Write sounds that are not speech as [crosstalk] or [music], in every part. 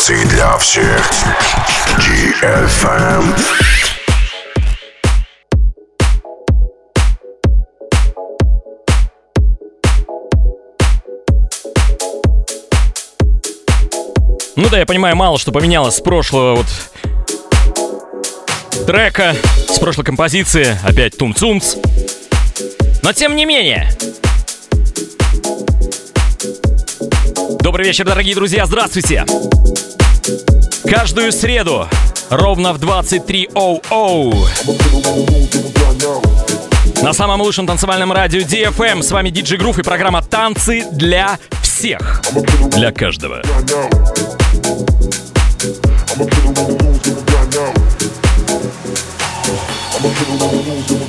Станции для всех. GFM. Ну да, я понимаю, мало что поменялось с прошлого вот трека, с прошлой композиции, опять тум-цумц. Но тем не менее. Добрый вечер, дорогие друзья, здравствуйте! Каждую среду ровно в 23.00 на самом лучшем танцевальном радио DFM с вами Диджи Грув и программа «Танцы для всех». Для каждого.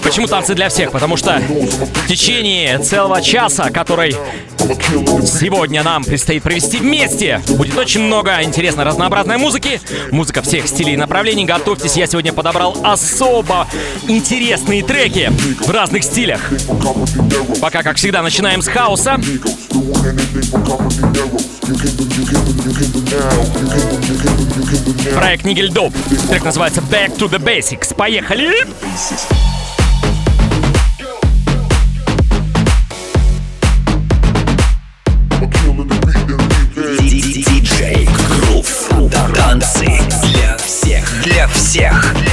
Почему танцы для всех? Потому что в течение целого часа, который сегодня нам предстоит провести вместе, будет очень много интересной разнообразной музыки. Музыка всех стилей и направлений. Готовьтесь, я сегодня подобрал особо интересные треки в разных стилях. Пока, как всегда, начинаем с хаоса. Проект Нигельдоп. Трек называется Back to the Basics. Поехали! Диджей Грув. Танцы для всех. Для всех.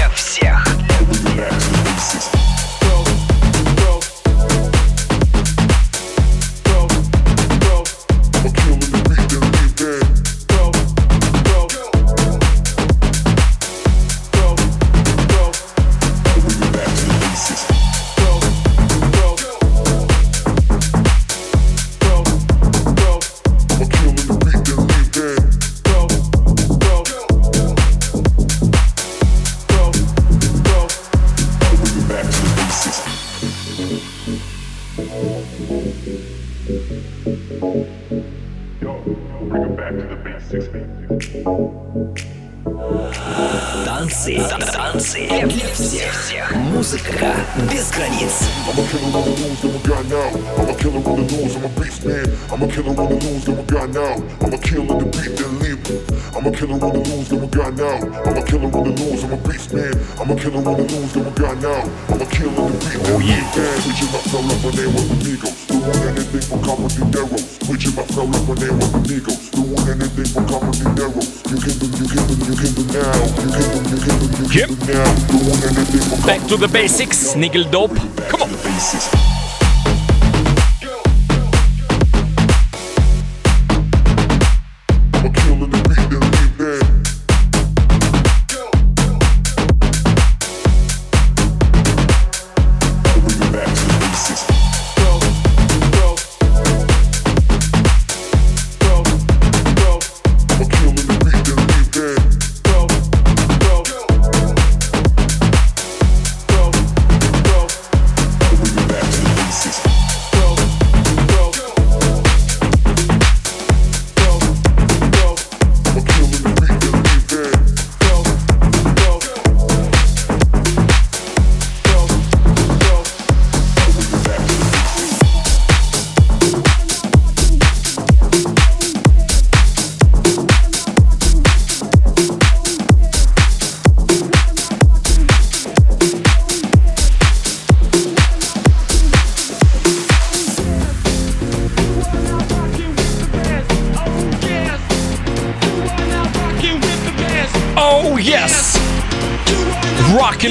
I'ma on the news that we got now. I'ma the beat oh, yeah. we got. My flow like when they amigos. The one that they for Cabo Dinero. Switching my flow like when they amigos. The one that they for Cabo Dinero. You can do, you can do, you can do now. You can do, you can do, you can do now. The one that they think for Back to the basics, niggle Dope. Come on.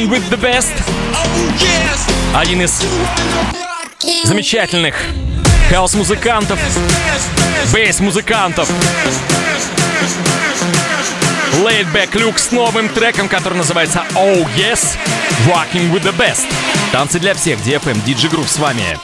With the best. Один из замечательных хаус-музыкантов, bass-музыкантов. Laidback Luke с новым треком, который называется Oh Yes, Rocking with the Best. Танцы для всех, DFM, DJ Group с вами.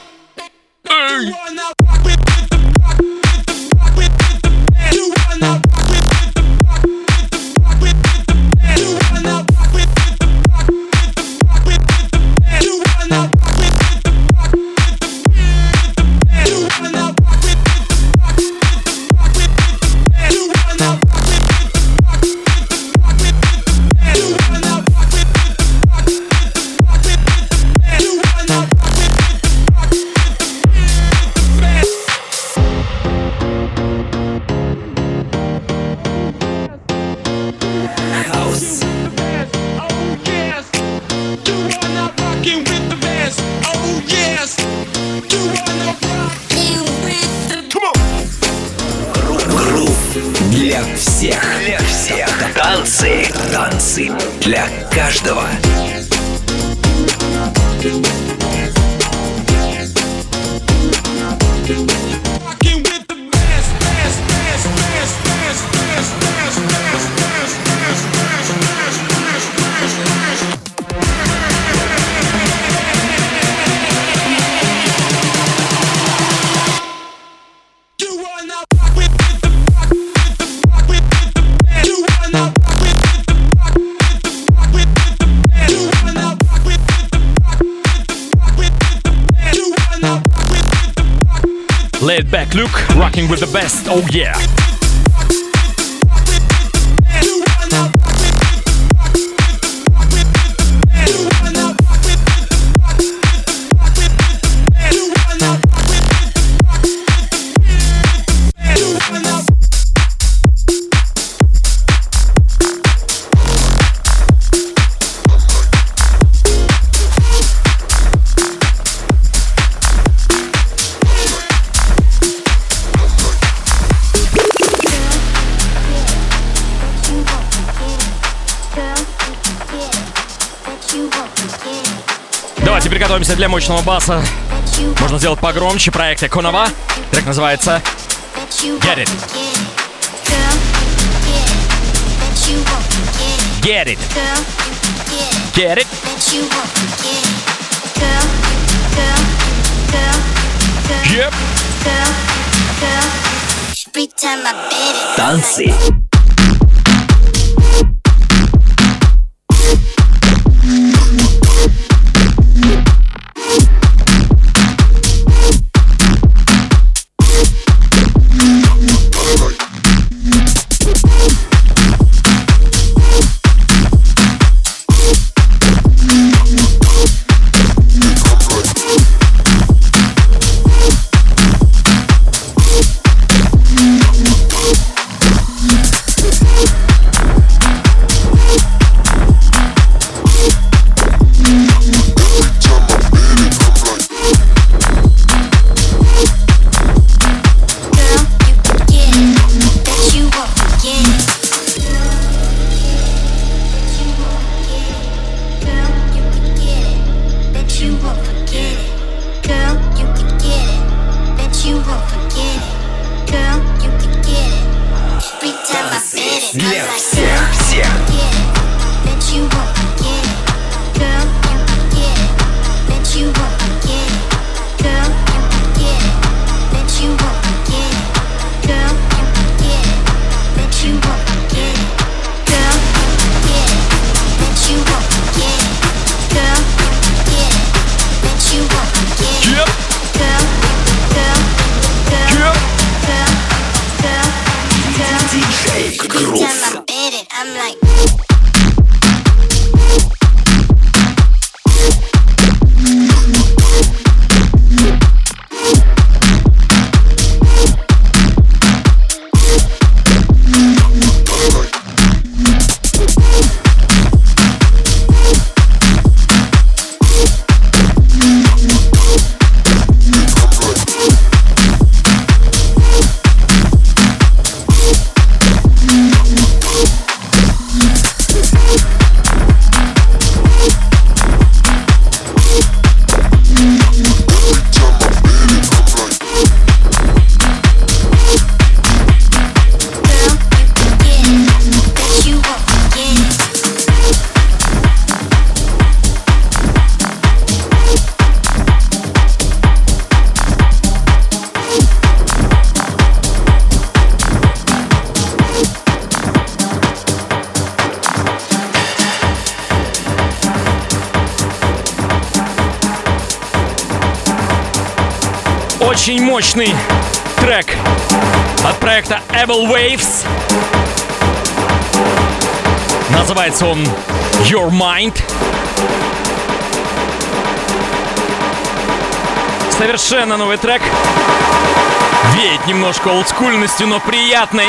Back look, rocking with the best, oh yeah. Приготовимся для мощного баса. Можно сделать погромче. Проект Конова. Трек называется Get It. Get It. Get It. Yep. Танцы Очень мощный трек от проекта Able Waves. Называется он Your Mind. Совершенно новый трек. Веет немножко олдскульностью, но приятный.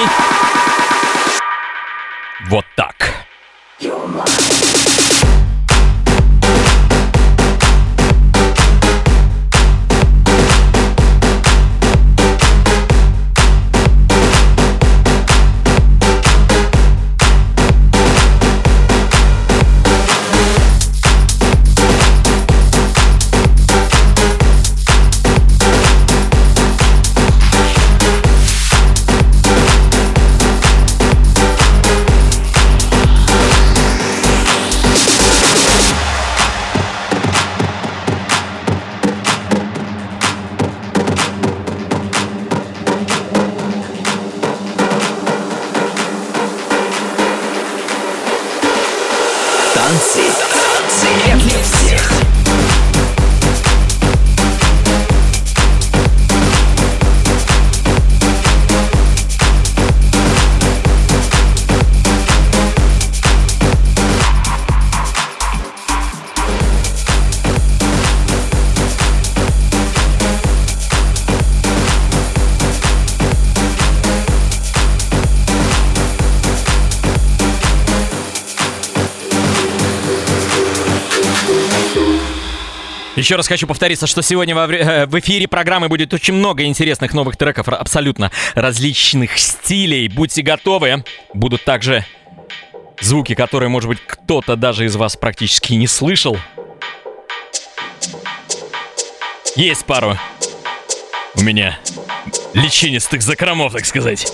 Еще раз хочу повториться, что сегодня э, в эфире программы будет очень много интересных новых треков абсолютно различных стилей. Будьте готовы. Будут также звуки, которые, может быть, кто-то даже из вас практически не слышал. Есть пару у меня личинистых закромов, так сказать.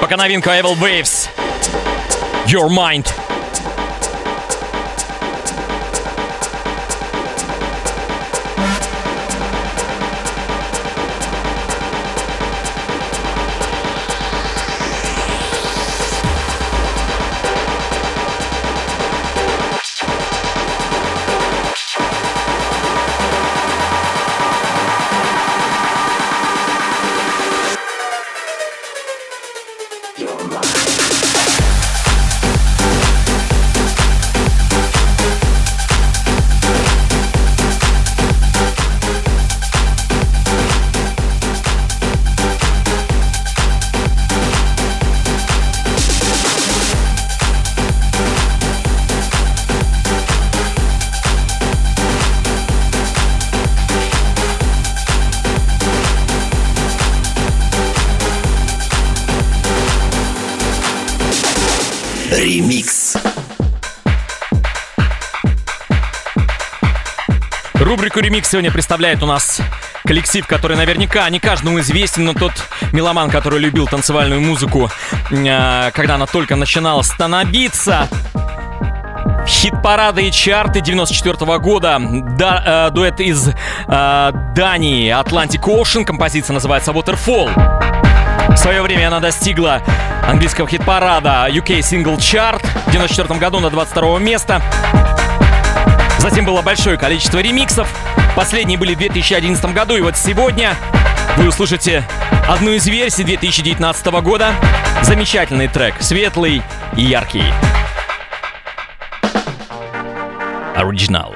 Пока новинка Evil Waves. Your Mind. Рубрику «Ремикс» сегодня представляет у нас коллектив, который наверняка не каждому известен, но тот меломан, который любил танцевальную музыку, э, когда она только начинала становиться. Хит-парады и чарты 94 года. Да, э, дуэт из э, Дании Atlantic Ocean. Композиция называется Waterfall. В свое время она достигла английского хит-парада UK Single Chart в 94 году на 22 место. Затем было большое количество ремиксов. Последние были в 2011 году. И вот сегодня вы услышите одну из версий 2019 года. Замечательный трек, светлый и яркий. Оригинал.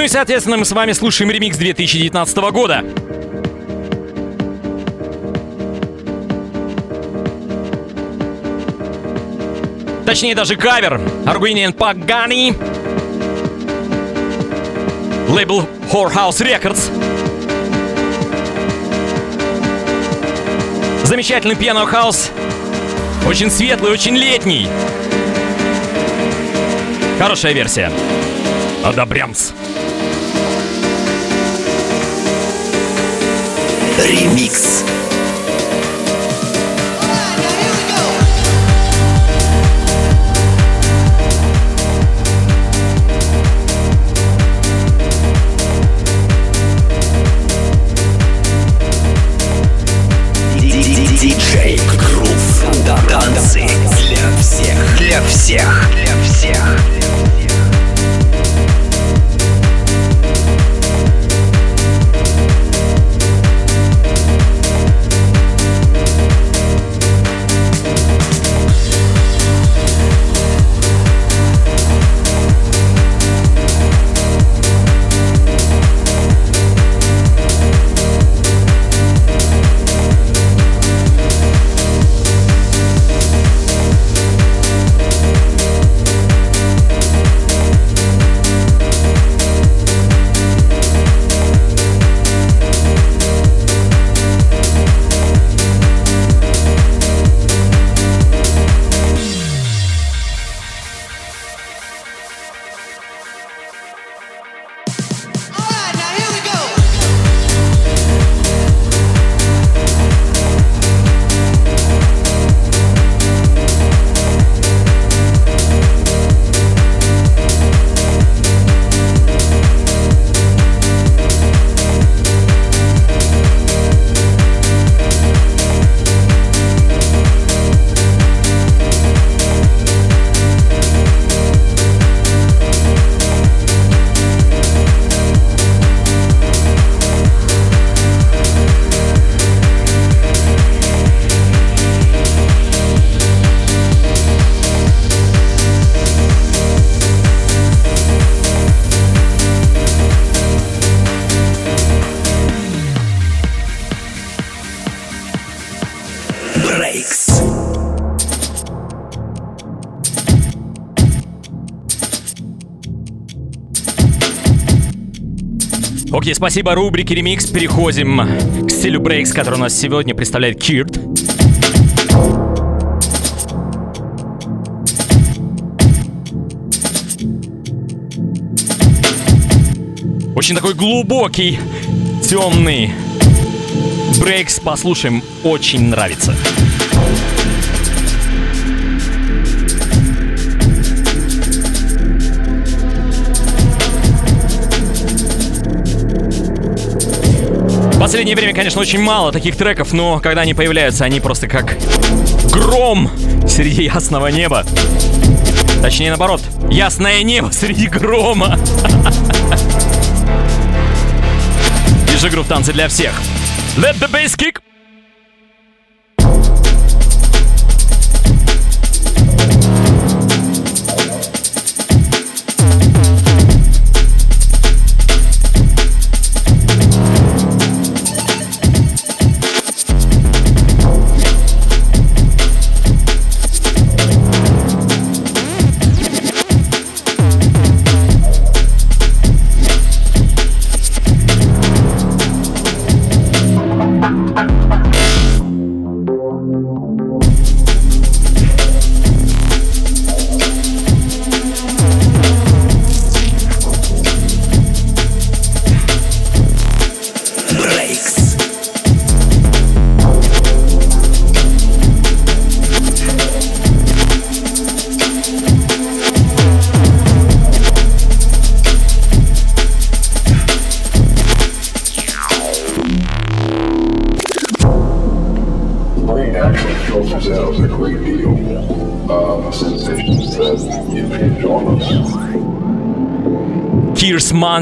Ну и, соответственно, мы с вами слушаем ремикс 2019 года. Точнее, даже кавер. Arguinian Pagani. Лейбл Whorehouse Records. Замечательный пиано-хаус. Очень светлый, очень летний. Хорошая версия. Одобрямс. Ремикс. Окей, спасибо рубрике ремикс. Переходим к стилю брейкс, который у нас сегодня представляет Кирт. Очень такой глубокий, темный брейкс. Послушаем, очень нравится. Последнее время, конечно, очень мало таких треков, но когда они появляются, они просто как гром среди ясного неба. Точнее, наоборот, ясное небо [laughs] среди грома. [laughs] Держи групп танцы для всех. Let the bass kick.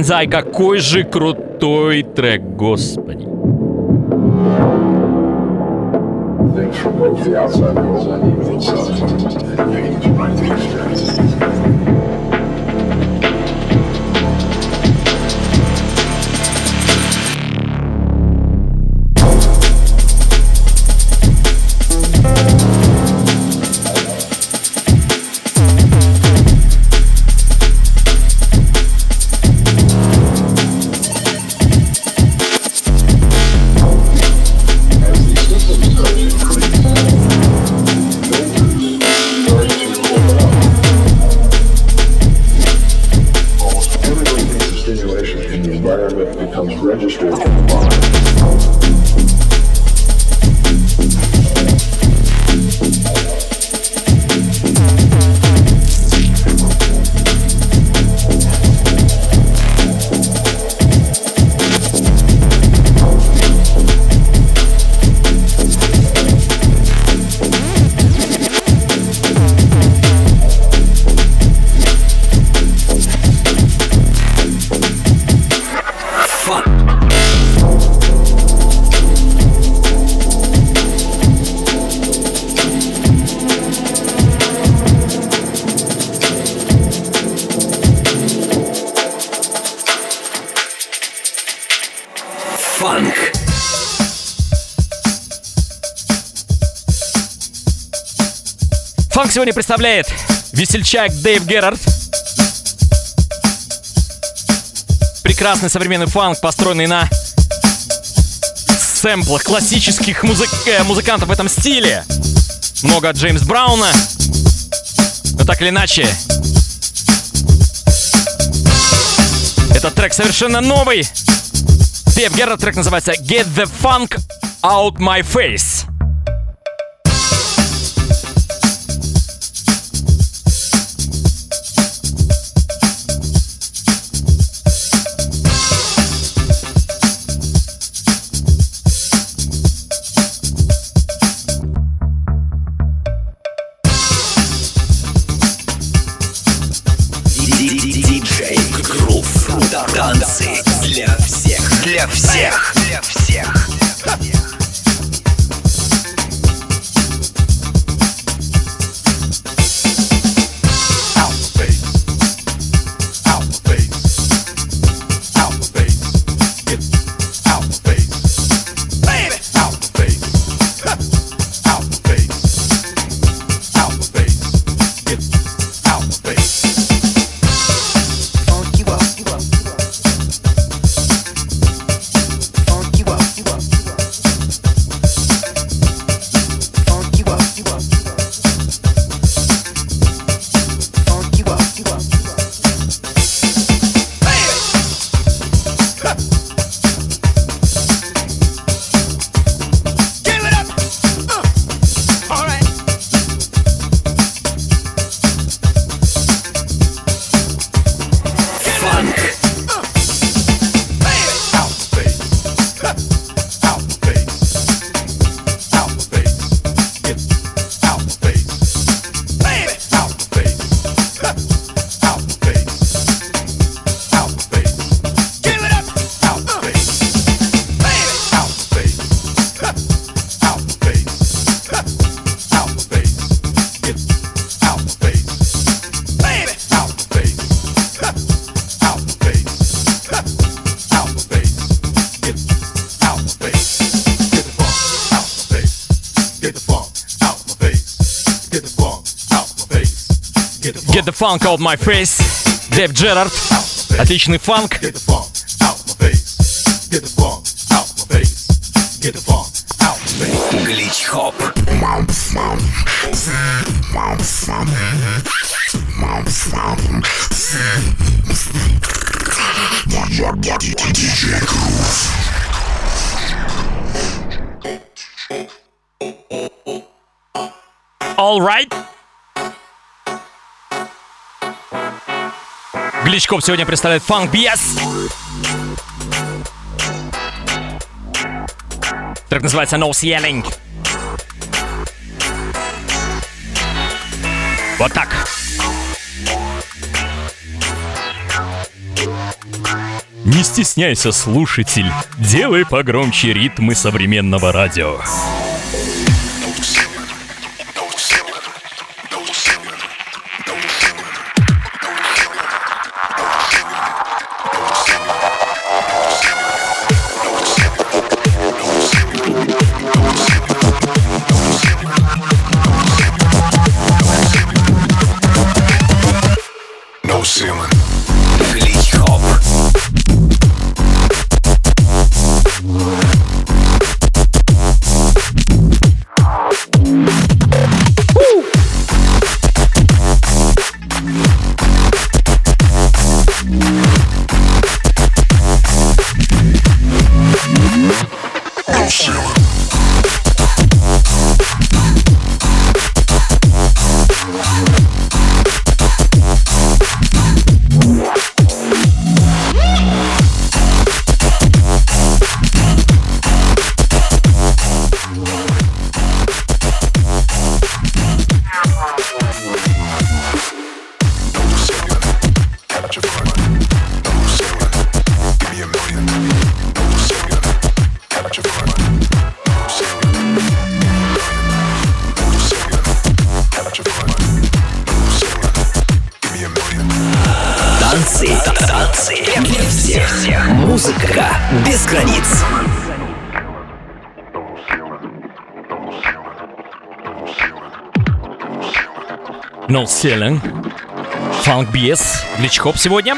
Манзай, какой же крутой трек, господи. Things from both the outside world and even inside. Сегодня представляет весельчак Дэйв Герард. Прекрасный современный фанк, построенный на сэмплах классических музык... э, музыкантов в этом стиле. Много Джеймс Брауна. Но так или иначе, этот трек совершенно новый. Дэйв Герард трек называется Get the Funk Out My Face. Танцы для всех. Для всех. Для всех. Для всех. Funk Out My Face, Дэв Джерард. Отличный фанк. Глич Хоп. All right. Беличков сегодня представляет Funk BS. Трек называется No Yelling. Вот так. Не стесняйся, слушатель, делай погромче ритмы современного радио. Селен. Фанк Биес. Лич Хоп сегодня.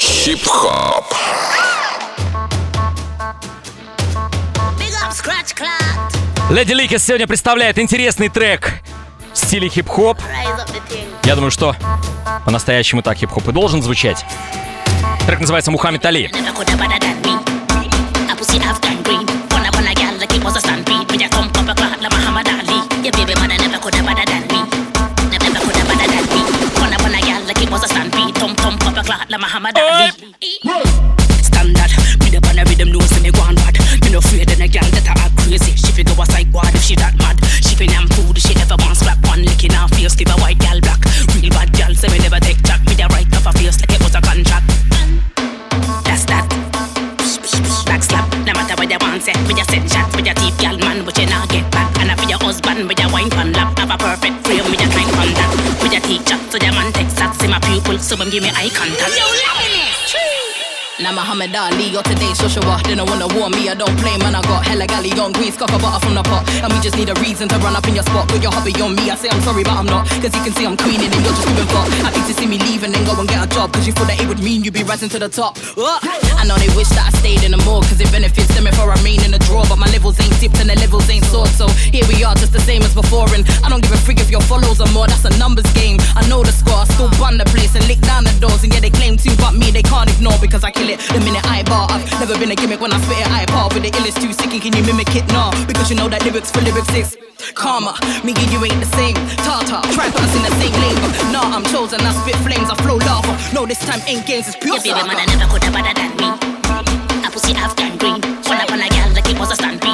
Хип-хоп. Леди Ликис сегодня представляет интересный трек в стиле хип-хоп. Я думаю, что по-настоящему так хип-хоп и должен звучать. Трек называется «Мухаммед Али». Muhammad Ali or today's Joshua. They don't wanna warn me, I don't play, man. I got hella galley on grease, cock a butter from the pot. And we just need a reason to run up in your spot. Put your hobby on me. I say I'm sorry, but I'm not. Cause you can see I'm queening and you're just giving fuck. Happy to see me leave and then go and get a job. Cause you thought that it would mean you'd be rising to the top. Ugh. I know they wish that I stayed in the morgue. Cause it benefits them if I remain in the draw. But my levels ain't dipped and the levels ain't soared. So here we are, just the same as before. And I don't give a frig if your follows are more. That's a numbers game. I know the score. I still bun the place and lick down the doors. And yeah, they claim to, but me, they can't ignore because I kill it the minute I bar. I've never been a gimmick when I spit it, I part with the illest too sick. And can you mimic it? Nah, because you know that lyrics for lyrics is karma. Me and you ain't the same. Tata, try put us in the same lane. Nah, I'm chosen. I spit flames, I flow lava. No, this time ain't games, it's pure Your baby saga. mother never could have better than me. A pussy Afghan green. One up on a gal like it was a stampede.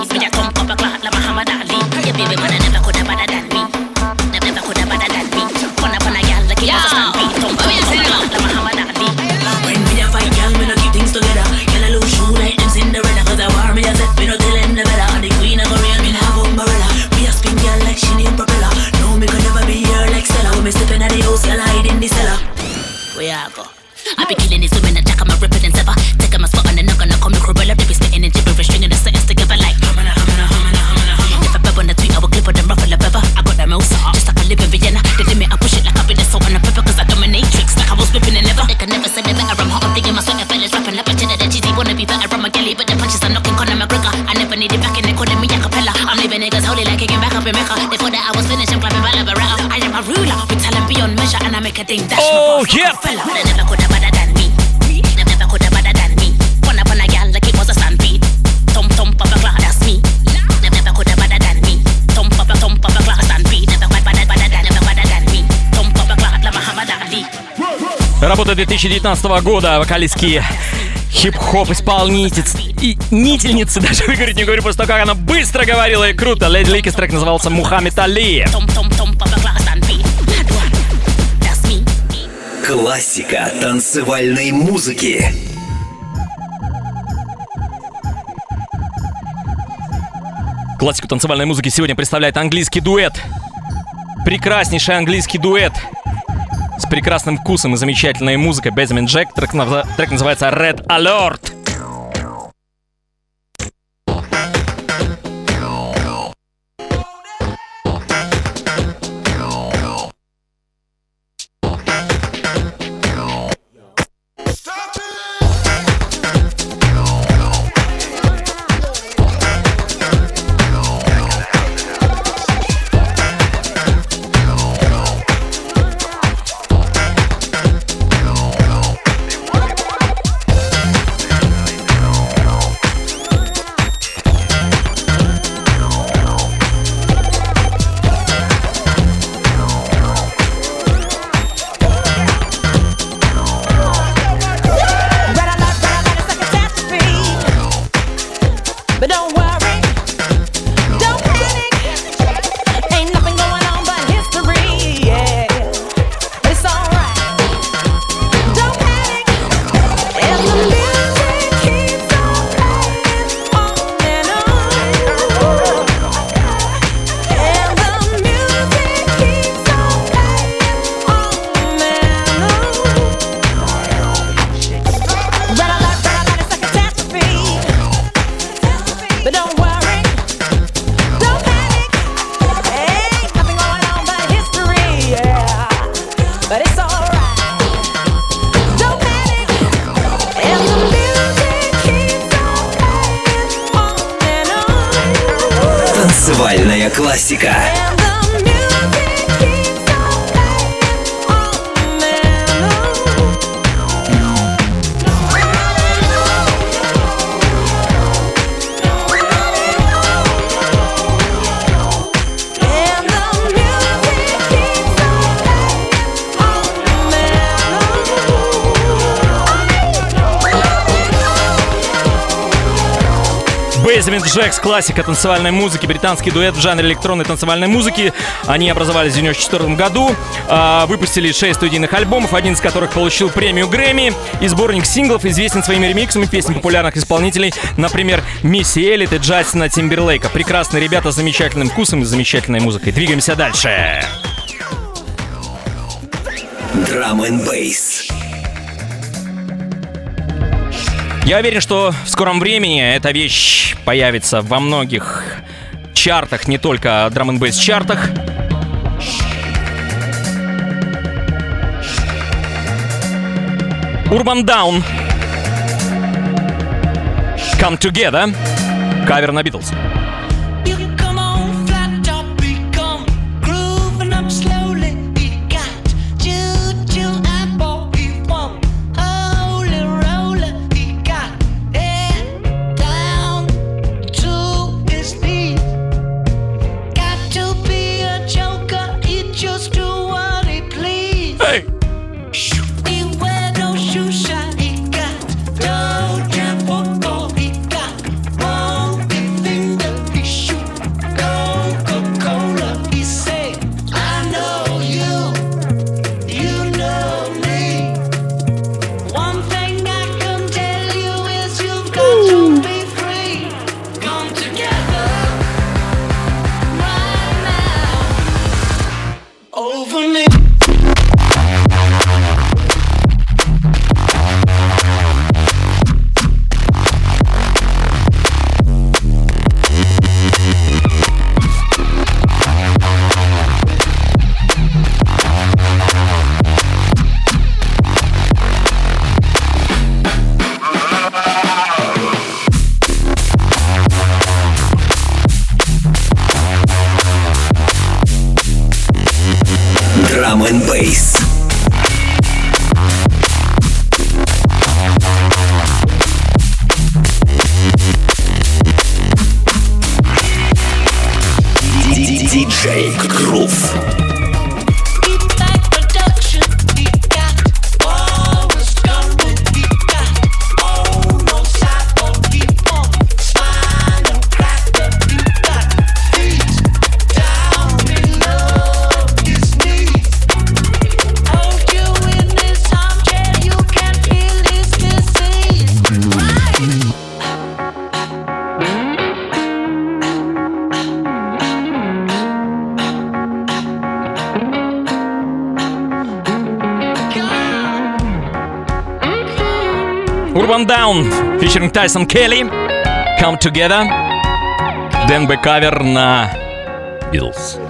2019 года, вокалистки хип-хоп исполнительницы и нительницы, [laughs] даже выговорить не говорю, просто как она быстро говорила и круто. Леди Ликис трек назывался Мухаммед Али. Классика танцевальной музыки. Классику танцевальной музыки сегодня представляет английский дуэт. Прекраснейший английский дуэт прекрасным вкусом и замечательной музыкой. Безамин Джек. Трек, трек называется Red Alert. Классика танцевальной музыки, британский дуэт в жанре электронной танцевальной музыки. Они образовались в 1994 году, а, выпустили 6 студийных альбомов, один из которых получил премию Грэмми, и сборник синглов известен своими ремиксами песен популярных исполнителей, например, Мисси Эллит и Джастина Тимберлейка. Прекрасные ребята с замечательным вкусом и замечательной музыкой. Двигаемся дальше. Драм н бейс. Я уверен, что в скором времени эта вещь появится во многих чартах, не только драм н чартах. Urban Down. Come Together. Кавер на Битлз. Featuring Tyson Kelly. Come Together. ДНБ кавер на Beatles.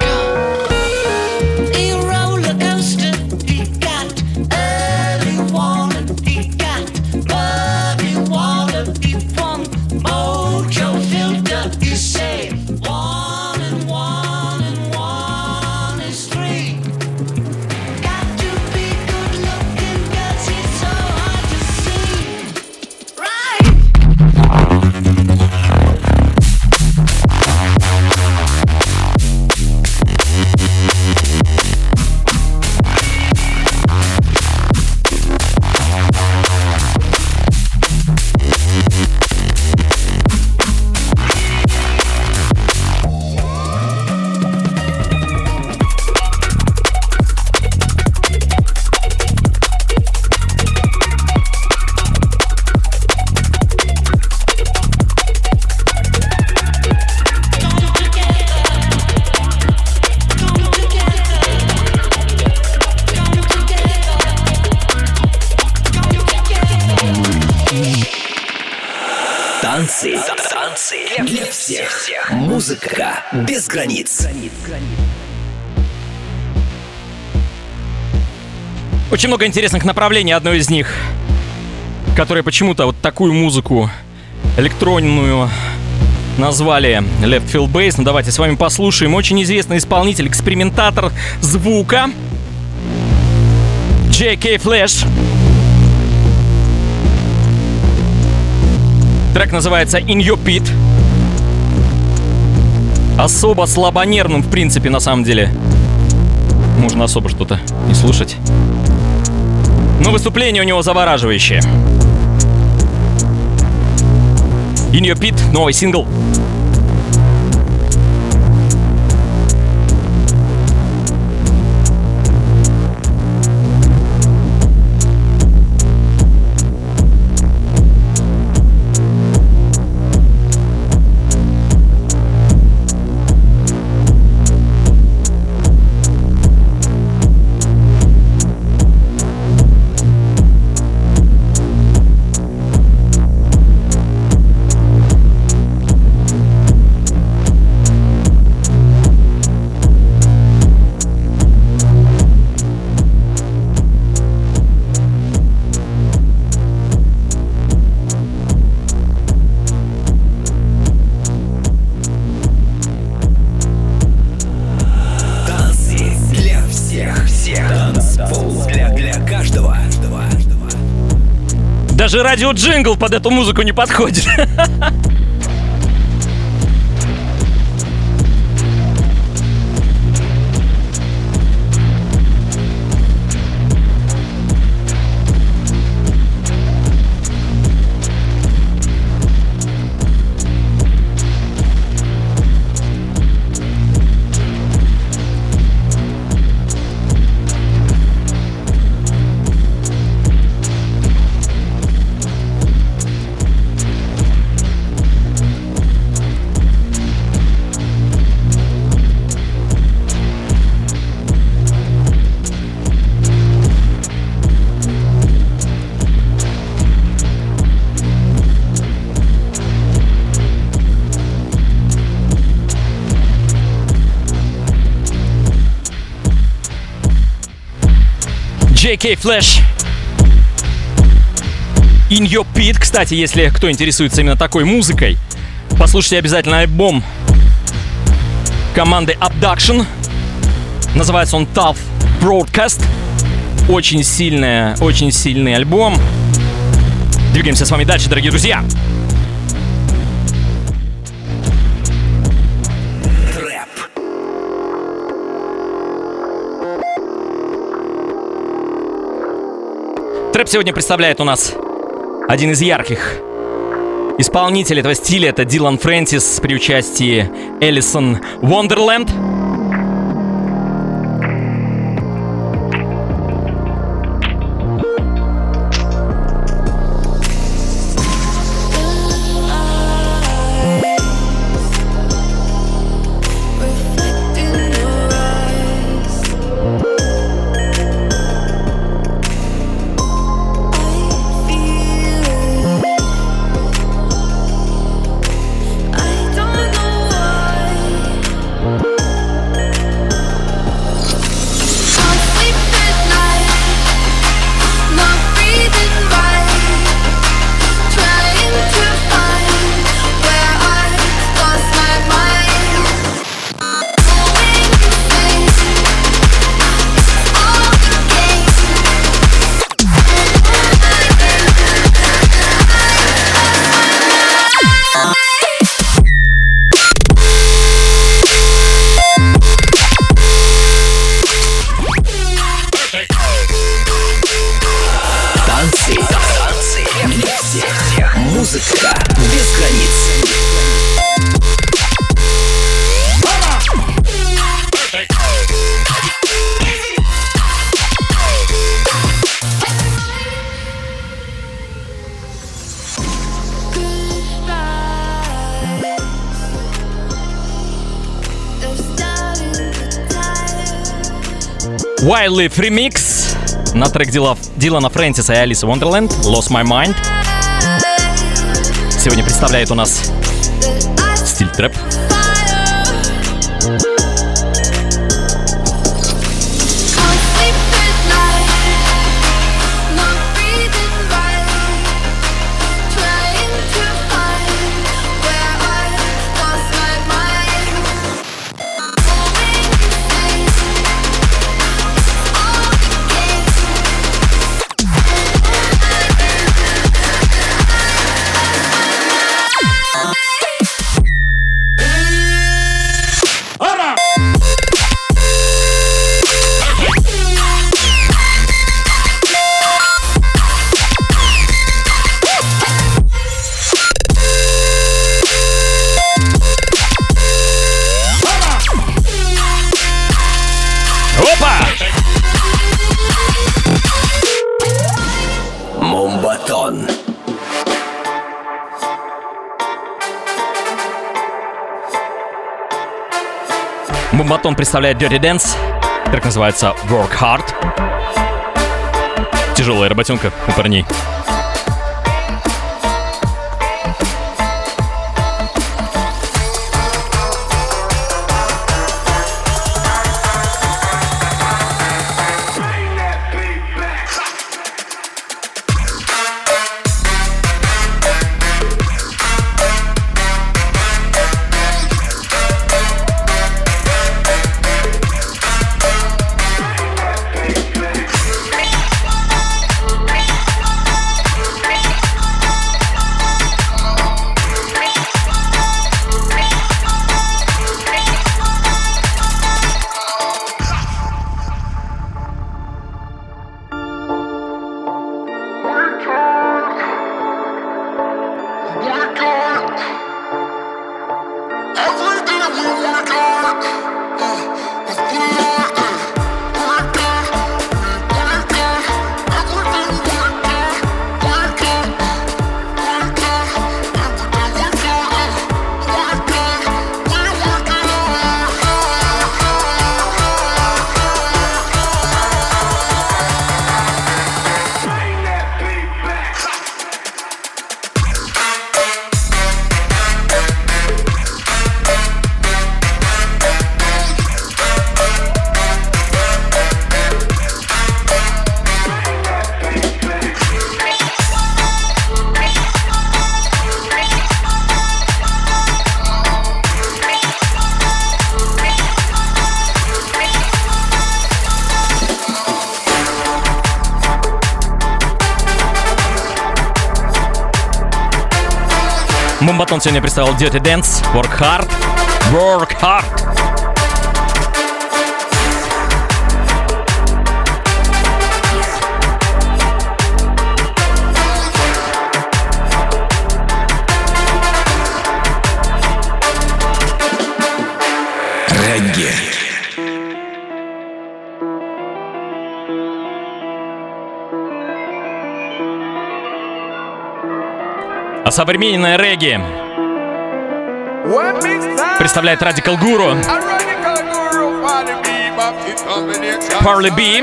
Без границ. Очень много интересных направлений. Одно из них, которое почему-то вот такую музыку электронную назвали Left Field Bass. Ну давайте с вами послушаем. Очень известный исполнитель, экспериментатор звука. J.K. Flash. Трек называется In Your Pit. Особо слабонервным, в принципе, на самом деле. Можно особо что-то не слушать. Но выступление у него завораживающее. In Your Pit, новый сингл. Даже радиоджингл под эту музыку не подходит. [laughs] JK Flash. In Your Pit. Кстати, если кто интересуется именно такой музыкой, послушайте обязательно альбом команды Abduction. Называется он Tough Broadcast. Очень сильная, очень сильный альбом. Двигаемся с вами дальше, дорогие друзья. Рэп. Трэп сегодня представляет у нас один из ярких исполнителей этого стиля. Это Дилан Фрэнсис при участии Элисон Вондерленд. Wildlife Remix на трек Дила- Дилана Фрэнсиса и Алисы Wonderland Lost My Mind. Сегодня представляет у нас стиль трэп. Бумбатон представляет Dirty Dance. Трек называется Work Hard. Тяжелая работенка у парней. Every day we work hard. Сегодня представил Dirty Dance, Work Hard, Work Hard. Современное регги представляет Radical Guru, Parley B,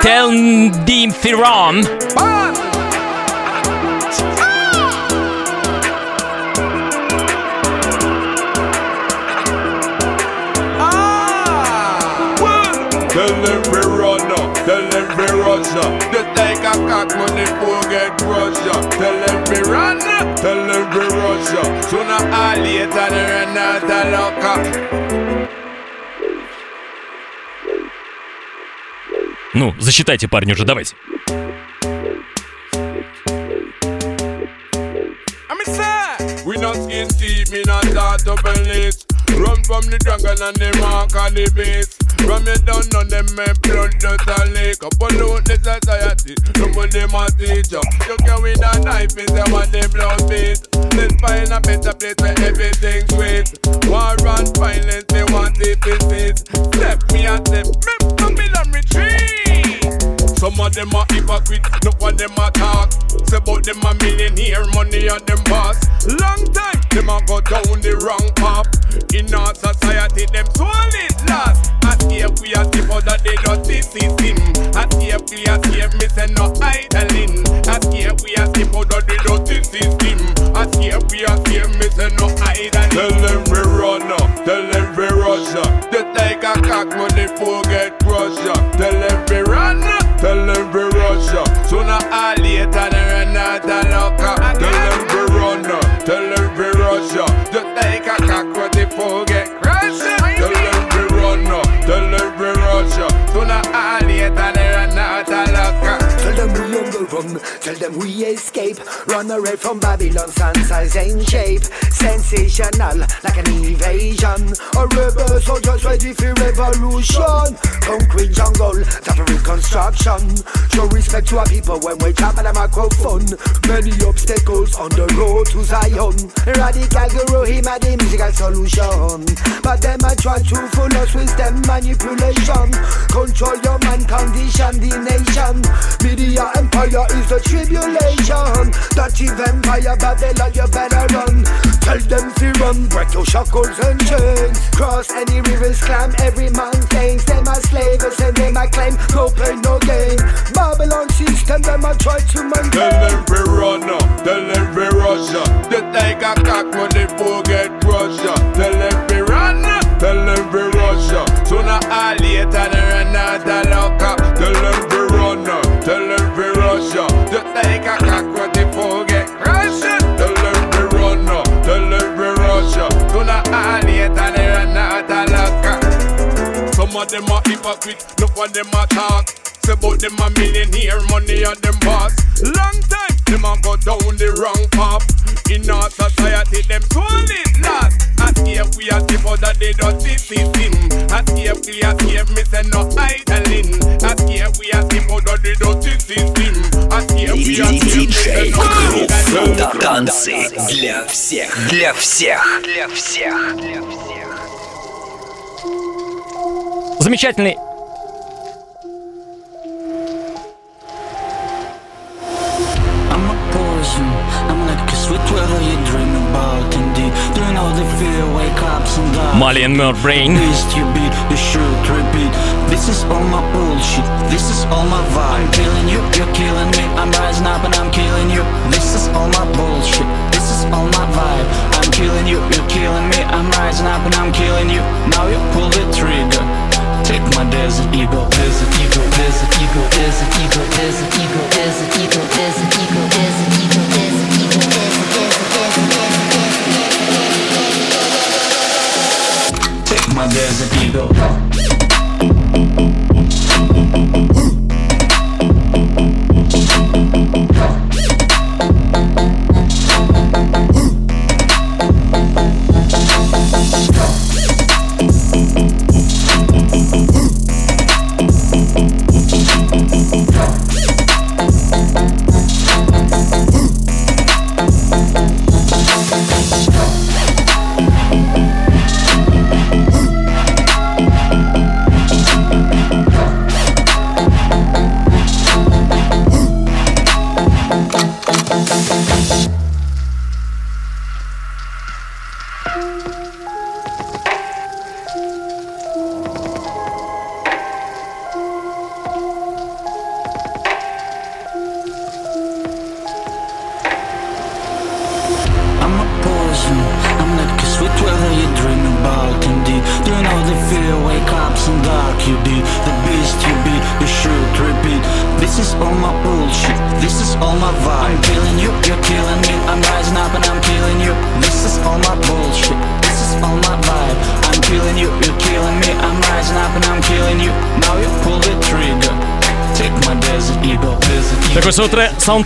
Teldim Firon, Tell them we run up, tell rush up. Just like a cock when the poor get up. Tell we run tell rush up. Sooner or later they run out of luck up. Ну, засчитайте, парни, уже давайте. We not skin deep, me not start to police. Run from the jungle and the mark of the beast. From you down on them men blood just a leak. Up pollute the society, nobody my teacher. You can with a knife in the one the blood beat. Let's find a better place where everything's sweet. War and violence, they want it to. Step me and step, me Babylon retreat. Some of them are hypocrite, no one them a talk. Say about them a millionaire, money on them boss. Long time, them a go down the wrong path. In our society, them soul is lost. As here we are out of the dirty system. Here we are skip, me say no idling. As here we are out of the dirty system. Here we are skip, me say no idling. Tell them we run up, tell them we rush up. Just like a cock when the fool get up. Tell them we Tell every Russia, sooner or later run, tell them we escape. Run away from Babylon, Sansa's in shape. Sensational, like an invasion. A rebel soldiers ready for revolution. Concrete jungle, that reconstruction. Show respect to our people when we tap at a microphone. Many obstacles on the road to Zion. Radical guru, him had the musical solution. But them I try to fool us with them manipulation. Control your mind, condition the nation. Media empire is the tribulation. Dirty vampire Babylon, you better run. Tell them to run, break your shackles and chains. Cross any rivers, climb every mountain. Them a slaves and them a claim no pain, no gain. Babylon system, them a try to Tell maintain. them we run up, tell them we rush up. Just like a cock when the fool get crushed. Tell them we run uh, tell them we rush. Sooner or later they run out of luck of them are hypocrite, no one them a talk. Say about them a millionaire, money on them boss. Long time, them a go down the wrong path. In our society, them soul is lost. As here we are skip out of the dirty system. As here we are skip, me say no idling. As here we are skip out of the dirty system. As here we are skip, me say no idling. Танцы для всех. Для всех. Для всех. Для всех. Замечательный I'm a poison. I'm like a sweet weather you dream about indeed. Do you know the fear? Wake up and die. Molly and Murd Brain. Least you beat, you should repeat. This is all my bullshit. This is all my vibe. I'm killing you, you're killing me. I'm rising up and I'm killing you. This is all my bullshit. This is all my vibe. I'm killing you, you're killing me. I'm rising up and I'm killing you. Now you pull the trigger. Take my there's ego, Desert ego, there's ego, Desert ego, there's ego, Desert ego, there's ego, Desert ego, there's an ego, ego.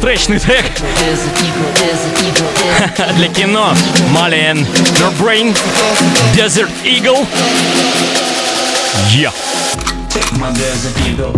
тречный трек [laughs] для кино. Malian Your Brain, Desert Eagle. Yeah. Take my desert eagle.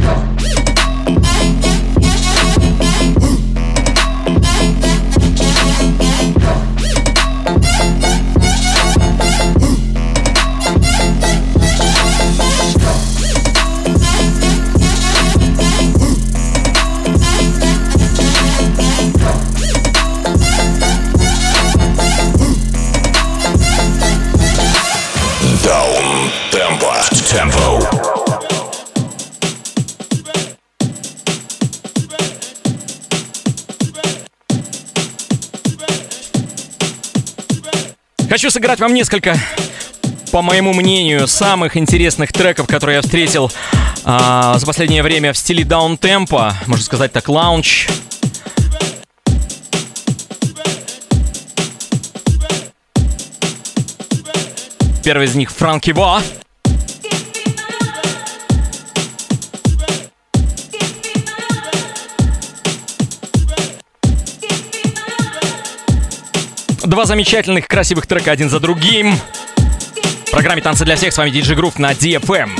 Сыграть вам несколько, по моему мнению, самых интересных треков, которые я встретил а, за последнее время в стиле даунтемпа, можно сказать так, лаунч. Первый из них Франки Во. Два замечательных, красивых трека один за другим. В программе «Танцы для всех» с вами Диджи Грув на DFM.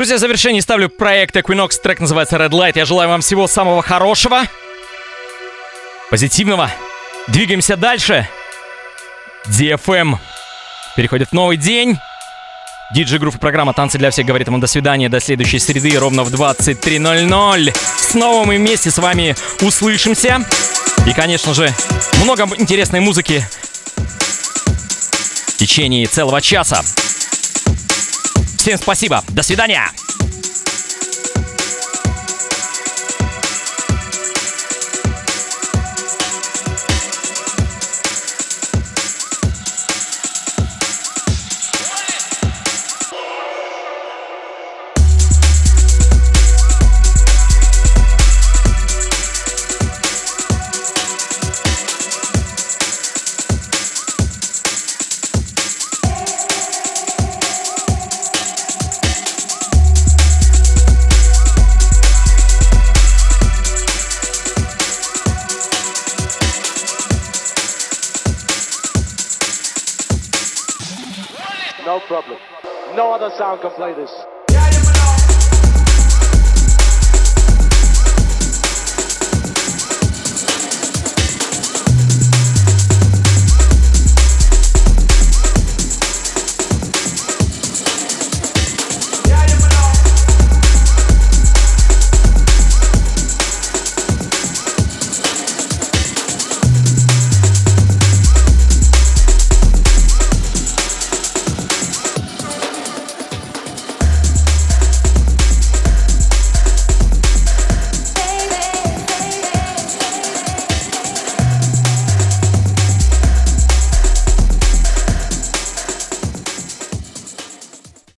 Друзья, в завершении ставлю проект Equinox. Трек называется Red Light. Я желаю вам всего самого хорошего, позитивного. Двигаемся дальше. DFM переходит в новый день. Диджей группа программа «Танцы для всех» говорит ему до свидания, до следующей среды ровно в 23.00. Снова мы вместе с вами услышимся. И, конечно же, много интересной музыки в течение целого часа. Всем спасибо, до свидания! No problem. No other sound can play this.